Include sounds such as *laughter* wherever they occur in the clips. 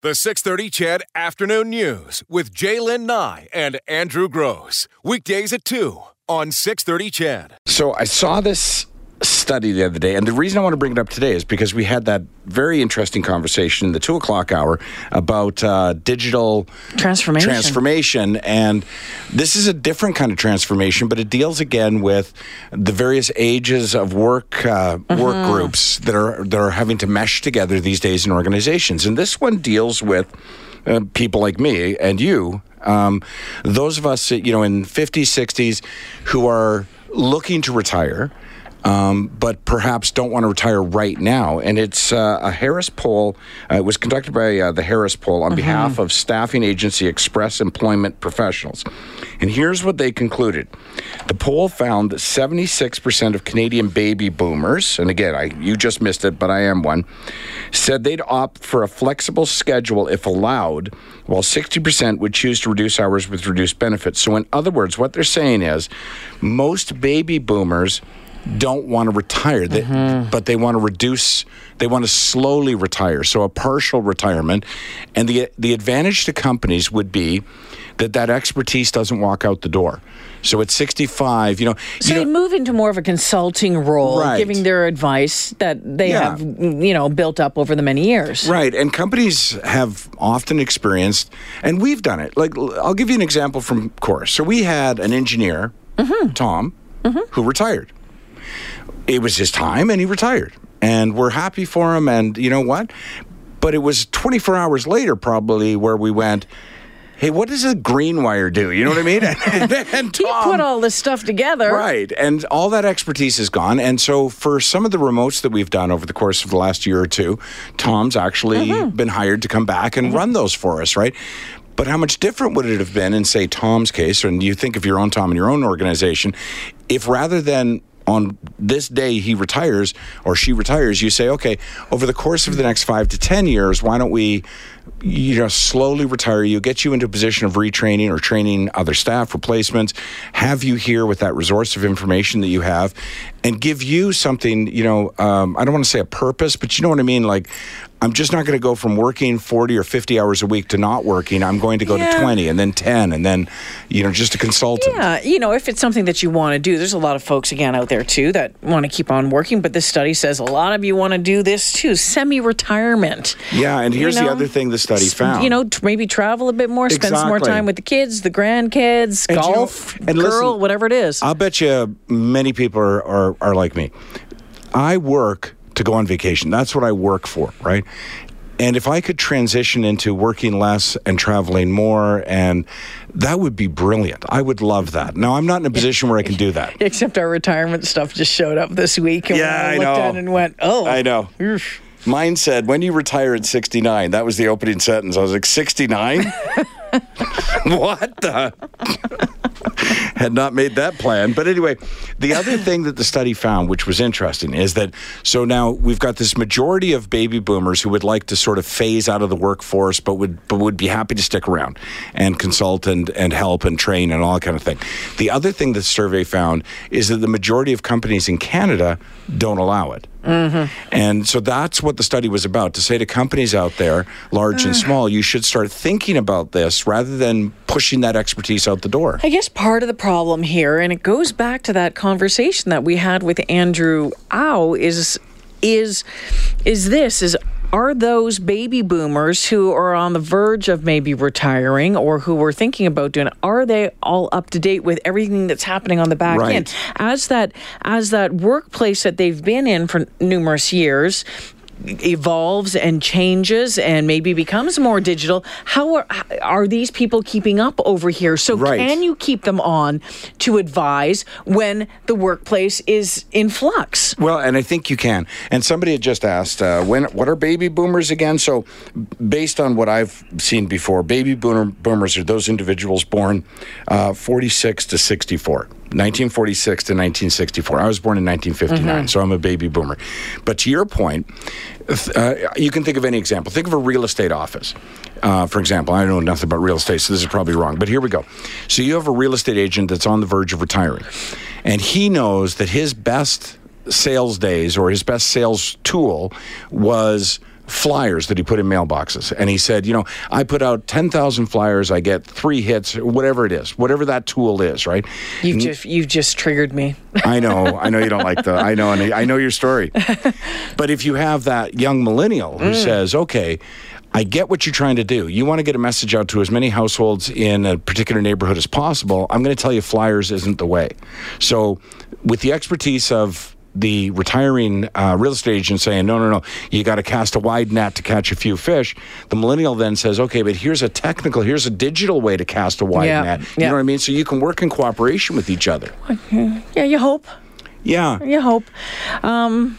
The 630 CHED Afternoon News with Jaylen Nye and Andrew Gross. Weekdays at 2 on 630 CHED. So I saw this study the other day, and the reason I want to bring it up today is because we had that very interesting conversation in the two o'clock hour about uh, digital Transformation. transformation, and this is a different kind of transformation, but it deals again with the various ages of work uh, work groups that are that are having to mesh together these days in organizations, and this one deals with uh, people like me and you, um, those of us, you know, in 50s, 60s, who are looking to retire. Um, but perhaps don't want to retire right now. And it's uh, a Harris poll. Uh, it was conducted by uh, the Harris poll on behalf of staffing agency Express Employment Professionals. And here's what they concluded the poll found that 76% of Canadian baby boomers, and again, I, you just missed it, but I am one, said they'd opt for a flexible schedule if allowed, while 60% would choose to reduce hours with reduced benefits. So, in other words, what they're saying is most baby boomers don't want to retire, they, mm-hmm. but they want to reduce. They want to slowly retire, so a partial retirement. And the the advantage to companies would be that that expertise doesn't walk out the door. So at 65, you know, So you they know, move into more of a consulting role, Right. giving their advice that they Yeah. have, you know, built up over the many years. Right, and companies have often experienced, and we've done it. Like, I'll give you an example from course. So we had an engineer, mm-hmm. Tom, mm-hmm. who retired. It was his time, and he retired, and we're happy for him. And you know what? But it was 24 hours later, probably, where we went. Hey, what does a green wire do? You know what I mean? *laughs* and, and He put all this stuff together. Right. And all that expertise is gone. And so for some of the remotes that we've done over the course of the last year or two, Tom's actually Mm-hmm. been hired to come back and run those for us, right? But how much different would it have been in, say, Tom's case, and you think of your own Tom in your own organization, if rather than on this day he retires or she retires, you say, okay, over the course of the next five to 10 years, why don't we, you know, slowly retire you, get you into a position of retraining or training other staff, replacements, have you here with that resource of information that you have, and give you something, you know, um, I don't want to say a purpose, but you know what I mean? Like, I'm just not going to go from working 40 or 50 hours a week to not working. I'm going to go to 20 and then 10 and then, you know, just a consultant. Yeah, you know, if it's something that you want to do, there's a lot of folks again out there too that want to keep on working. But this study says a lot of you want to do this too, semi-retirement. Yeah, and You here's the other thing the study found. You know, t- maybe travel a bit more, spend some more time with the kids, the grandkids, And you know- golf, and listen, girl, whatever it is. I'll bet you many people are, are, are like me. I work to go on vacation. That's what I work for, right? And if I could transition into working less and traveling more, and that would be brilliant. I would love that. Now, I'm not in a position where I can do that. *laughs* Except our retirement stuff just showed up this week. And Yeah, we I looked know. at it and went, oh. I know. oof. Mine said, when you retire at 69, that was the opening sentence. I was like, 69? *laughs* what the? *laughs* Had not made that plan. But anyway, the other thing that the study found, which was interesting, is that so now we've got this majority of baby boomers who would like to sort of phase out of the workforce, but would but would be happy to stick around and consult and, and help and train and all that kind of thing. The other thing the survey found is that the majority of companies in Canada don't allow it. Mm-hmm. And so that's what the study was about to say to companies out there, large and mm. small, you should start thinking about this rather than pushing that expertise out the door. I guess part of the problem here, and it goes back to that conversation that we had with Andrew Au, is is is this is are those baby boomers who are on the verge of maybe retiring or who were thinking about doing it are they all up to date with everything that's happening on the back Right. end as that as that workplace that they've been in for numerous years evolves and changes and maybe becomes more digital how are, are these people keeping up over here so Right. can you keep them on to advise when the workplace is in flux Well, and I think you can. And somebody had just asked, uh, when what are baby boomers again? So, based on what I've seen before, baby boomer, boomers are those individuals born uh, 46 to 64. 1946 to 1964. I was born in 1959, so I'm a baby boomer. But to your point, uh, you can think of any example. Think of a real estate office. Uh, for example, I know nothing about real estate, so this is probably wrong, but here we go. So you have a real estate agent that's on the verge of retiring, and he knows that his best sales days or his best sales tool was flyers that he put in mailboxes. And he said, you know, I put out 10,000 flyers, I get three hits, or whatever it is, whatever that tool is, right? You've just you've just triggered me. I know, I know you don't like the, I know, and I know your story. *laughs* But if you have that young millennial who mm. says, okay, I get what you're trying to do. You want to get a message out to as many households in a particular neighborhood as possible. I'm going to tell you flyers isn't the way. So, with the expertise of the retiring uh, real estate agent saying, no, no, no, you got to cast a wide net to catch a few fish. The millennial then says, okay, but here's a technical, here's a digital way to cast a wide Yeah, net. You yeah. know what I mean? So you can work in cooperation with each other. Yeah, you hope. Yeah. You hope. Um,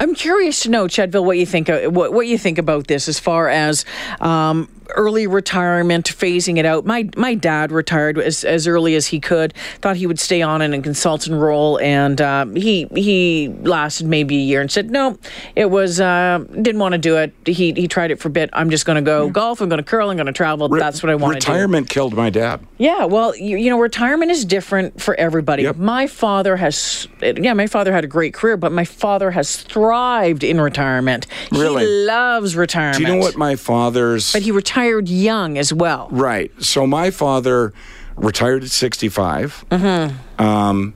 I'm curious to know, Chedville, what you think. uh, What what you think about this as far as um, early retirement, phasing it out. My my dad retired as, as early as he could. Thought he would stay on in a consultant role, and uh, he he lasted maybe a year and said no. It was uh, didn't want to do it. He he tried it for a bit. I'm just going to go golf. I'm going to curl. I'm going to travel. That's what I want to do. Retirement killed my dad. Yeah, well, you, you know, retirement is different for everybody. Yep. My father has, yeah, my father had a great career, but my father has thrived in retirement. Really? He loves retirement. Do you know what my father's. But he retired young as well. Right. So my father retired at 65. Mm-hmm. Um,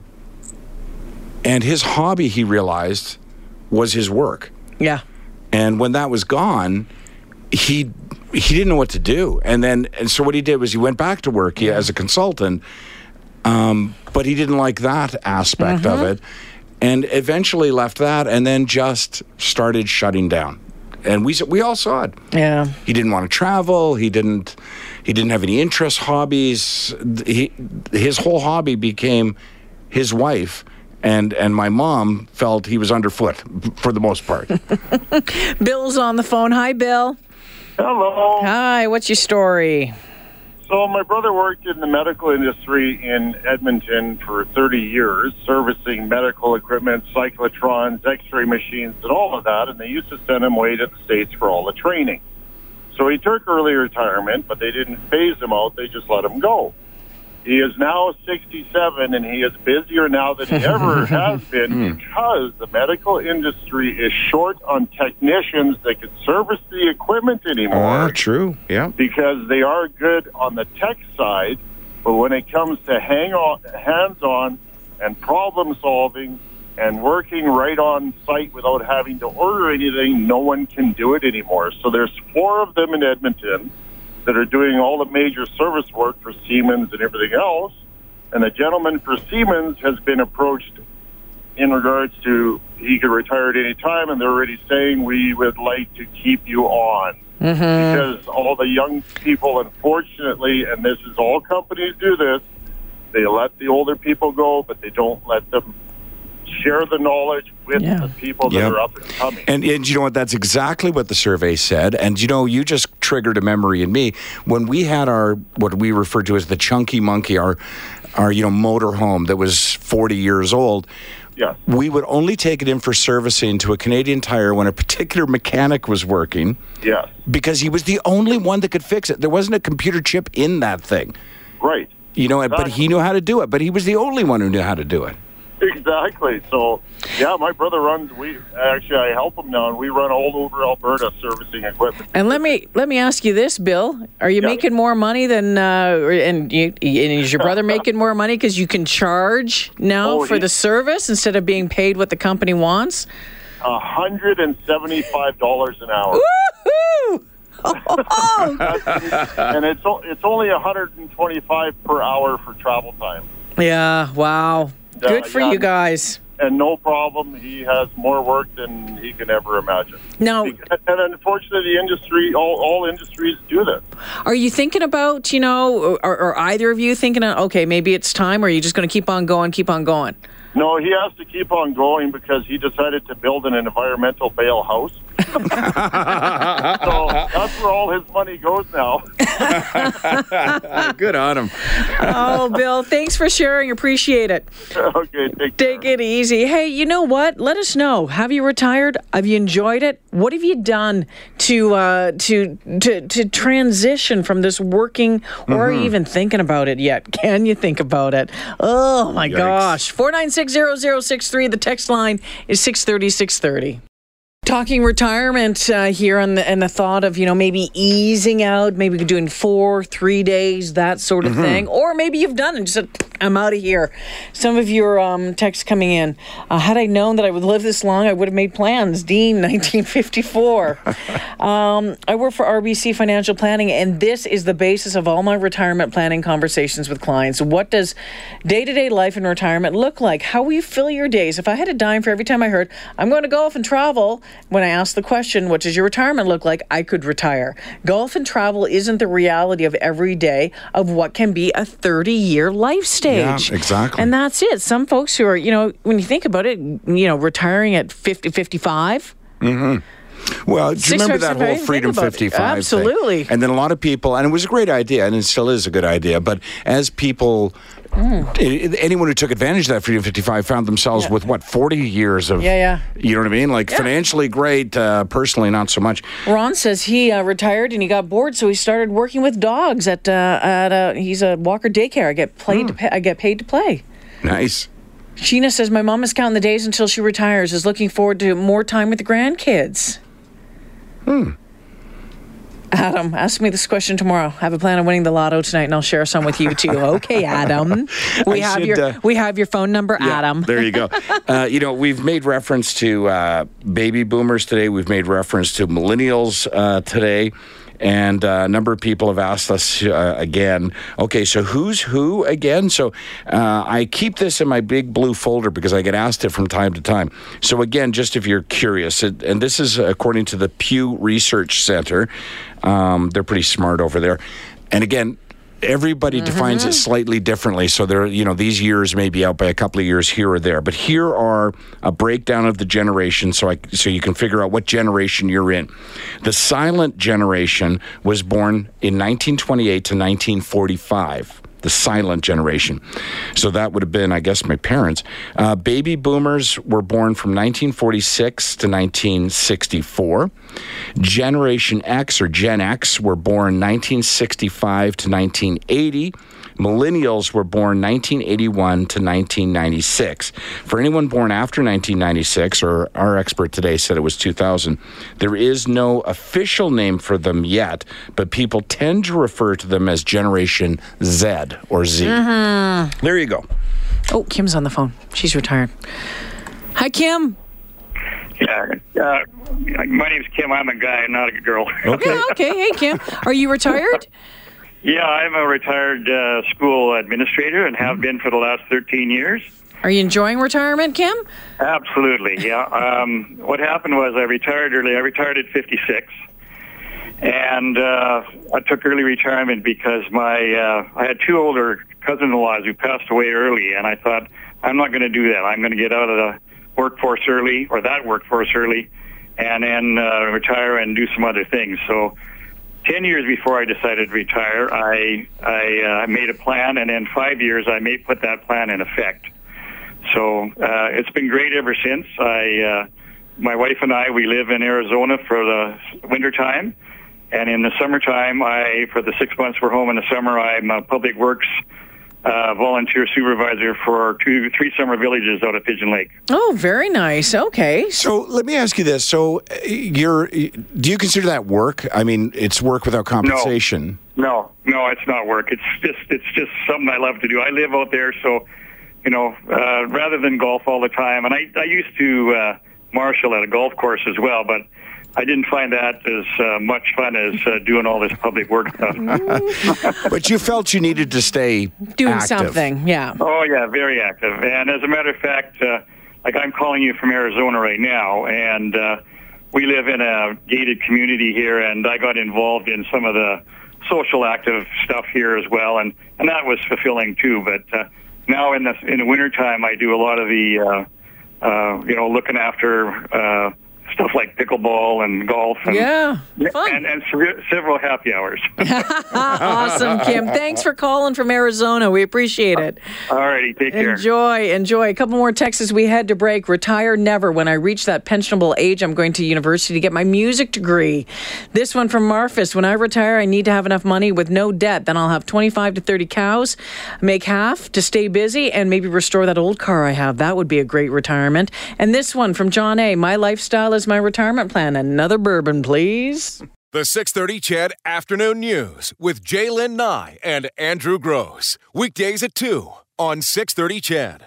and his hobby, he realized, was his work. Yeah. And when that was gone, he he didn't know what to do. And then and so what he did was he went back to work he, as a consultant, um, but he didn't like that aspect of it, and eventually left that, and then just started shutting down. And we we all saw it Yeah. he didn't want to travel he didn't he didn't have any interests hobbies he, his whole hobby became his wife and and my mom felt he was underfoot *laughs* for the most part *laughs* Bill's on the phone. Hi, Bill. Hello. Hi, what's your story? So my brother worked in the medical industry in Edmonton for 30 years, servicing medical equipment, cyclotrons, x-ray machines, and all of that. And they used to send him away to the States for all the training. So he took early retirement, but they didn't phase him out. They just let him go. He is now 67, and he is busier now than he ever *laughs* has been hmm. because the medical industry is short on technicians that can service the equipment anymore. Ah, true. Yeah. Because they are good on the tech side, but when it comes to hang on, hands-on and problem solving and working right on site without having to order anything, no one can do it anymore. So there's four of them in Edmonton that are doing all the major service work for Siemens and everything else. And the gentleman for Siemens has been approached in regards to he could retire at any time, and they're already saying we would like to keep you on mm-hmm. because all the young people, unfortunately, and this is all companies do this, they let the older people go, but they don't let them share the knowledge with Yeah. the people that Yep. are up and coming. And, and you know what? That's exactly what the survey said. And you know, you just triggered a memory in me when we had our what we referred to as the chunky monkey, our our you know motor home that was 40 years old. yes. We would only take it in for servicing to a Canadian Tire when a particular mechanic was working Yes. because he was the only one that could fix it. There wasn't a computer chip in that thing, Right. you know. But he knew how to do it. But he was the only one who knew how to do it. Exactly. So, yeah, my brother runs. We actually I help him now, and we run all over Alberta servicing equipment. And let me let me ask you this, Bill: Are you Yeah. making more money than uh, and you, and is your brother *laughs* making more money because you can charge now Oh, for he- the service instead of being paid what the company wants? A hundred and seventy-five dollars an hour, Woohoo! *laughs* Oh, and it's it's only a hundred and twenty-five per hour for travel time. yeah! Wow. Good for yeah. you guys. and no problem. He has more work than he can ever imagine. No. And unfortunately, the industry, all, all industries do this. are you thinking about you know, or, or either of you thinking, of, okay, maybe it's time, or are you just going to keep on going, keep on going? No, he has to keep on going because he decided to build an environmental bale house. *laughs* so that's where all his money goes now. Good on him. Oh, Bill, thanks for sharing. Appreciate it. okay, take Take care. it easy. Hey, you know what? Let us know. Have you retired? Have you enjoyed it? What have you done to uh, to to to transition from this working, or are you even thinking about it yet? Can you think about it? Oh my gosh! Four nine six zero zero six three. The text line is six thirty six thirty. Talking retirement uh, here and the, and the thought of, you know, maybe easing out, maybe doing four, three days, that sort of thing. Or maybe you've done it and just said, I'm out of here. Some of your um, texts coming in. Uh, had I known that I would live this long, I would have made plans. Dean, *laughs* 1954. um, I work for RBC Financial Planning, and this is the basis of all my retirement planning conversations with clients. What does day to day life in retirement look like? How will you fill your days? If I had a dime for every time I heard, I'm going to golf and travel, when I asked the question, what does your retirement look like? I could retire. Golf and travel isn't the reality of every day of what can be a 30 year life stage. Yeah, exactly. And that's it. Some folks who are, you know, when you think about it, you know, retiring at 50, 55. Mm-hmm. Well, do you remember that whole Freedom about it. 55 thing? Absolutely. And then a lot of people, and it was a great idea, and it still is a good idea, but as people, i- anyone who took advantage of that Freedom 55 found themselves Yeah. with what, 40 years of, Yeah, yeah. you know what I mean? Like financially great, uh, personally not so much. Ron says he uh, retired and he got bored, so he started working with dogs at uh, at a, he's a Walker daycare. I get played to pay, I get paid to play. Nice. Sheena says my mom is counting the days until she retires. Is looking forward to more time with the grandkids. Hmm. Adam, ask me this question tomorrow. I have a plan on winning the lotto tonight, and I'll share some with you too. *laughs* Okay, Adam. We I have should, your uh, we have your phone number, Yeah, Adam. There you go. *laughs* uh, you know, we've made reference to uh, baby boomers today. We've made reference to millennials uh, today. And uh, a number of people have asked us uh, again, okay, so who's who again? So uh, I keep this in my big blue folder because I get asked it from time to time. So, again, just if you're curious, it, and this is according to the Pew Research Center, um, they're pretty smart over there. And again, everybody defines it slightly differently so there you know these years may be out by a couple of years here or there but here are a breakdown of the generation so I so you can figure out what generation you're in the silent generation was born in 1928 to 1945 the silent generation. So that would have been, I guess, my parents. Uh, baby boomers were born from 1946 to 1964. Generation X or Gen X were born 1965 to 1980. Millennials were born 1981 to 1996. For anyone born after 1996, or our expert today said it was 2000, there is no official name for them yet, but people tend to refer to them as Generation Z or Z. Mm-hmm. There you go. Oh, Kim's on the phone. She's retired. Hi, Kim. Yeah, uh, my name's Kim. I'm a guy, not a girl. Okay. *laughs* Yeah, okay. Hey, Kim. Are you retired? yeah, I'm a retired uh, school administrator and have been for the last 13 years. Are you enjoying retirement, Kim? Absolutely, yeah. Um, what happened was I retired early. I retired at 56, and uh, I took early retirement because my uh, I had two older cousin-in-laws who passed away early, and I thought I'm not going to do that. I'm going to get out of the workforce early, or that workforce early, and then uh, retire and do some other things. So. Ten years before I decided to retire, I I uh, made a plan, and in five years, I may put that plan in effect. So uh, it's been great ever since. I, uh, my wife and I, we live in Arizona for the winter time, and in the summertime, I for the six months we're home in the summer, I'm a public works uh, volunteer supervisor for two, three summer villages out of Pigeon Lake. Oh, very nice. Okay. So let me ask you this: So uh, you're, do you consider that work? I mean, it's work without compensation. No, no, it's not work. It's just it's just something I love to do. I live out there, so you know, uh, rather than golf all the time, and I I used to uh, marshal at a golf course as well, but I didn't find that as uh, much fun as uh, doing all this public work stuff. *laughs* But you felt you needed to stay Doing active. something. Yeah. oh yeah, very active. And as a matter of fact, uh, like I'm calling you from Arizona right now, and uh, we live in a gated community here, and I got involved in some of the social active stuff here as well, and and that was fulfilling too. But uh, now in the in the wintertime, I do a lot of the uh, uh, you know looking after uh, stuff like pickleball and golf. And, Yeah. Fun. And, and several happy hours. *laughs* *laughs* awesome, Kim. Thanks for calling from Arizona. We appreciate it. All righty, take care. Enjoy, enjoy. A couple more texts as we head to break. Retire never. When I reach that pensionable age, I'm going to university to get my music degree. This one from Marfus. When I retire, I need to have enough money with no debt. Then I'll have 25 to 30 cows, make half to stay busy, and maybe restore that old car I have. That would be a great retirement. And this one from John A. My lifestyle my retirement plan. Another bourbon, please. The 630 CHED Afternoon News with Jaylen Nye and Andrew Gross. Weekdays at 2 on 630 CHED.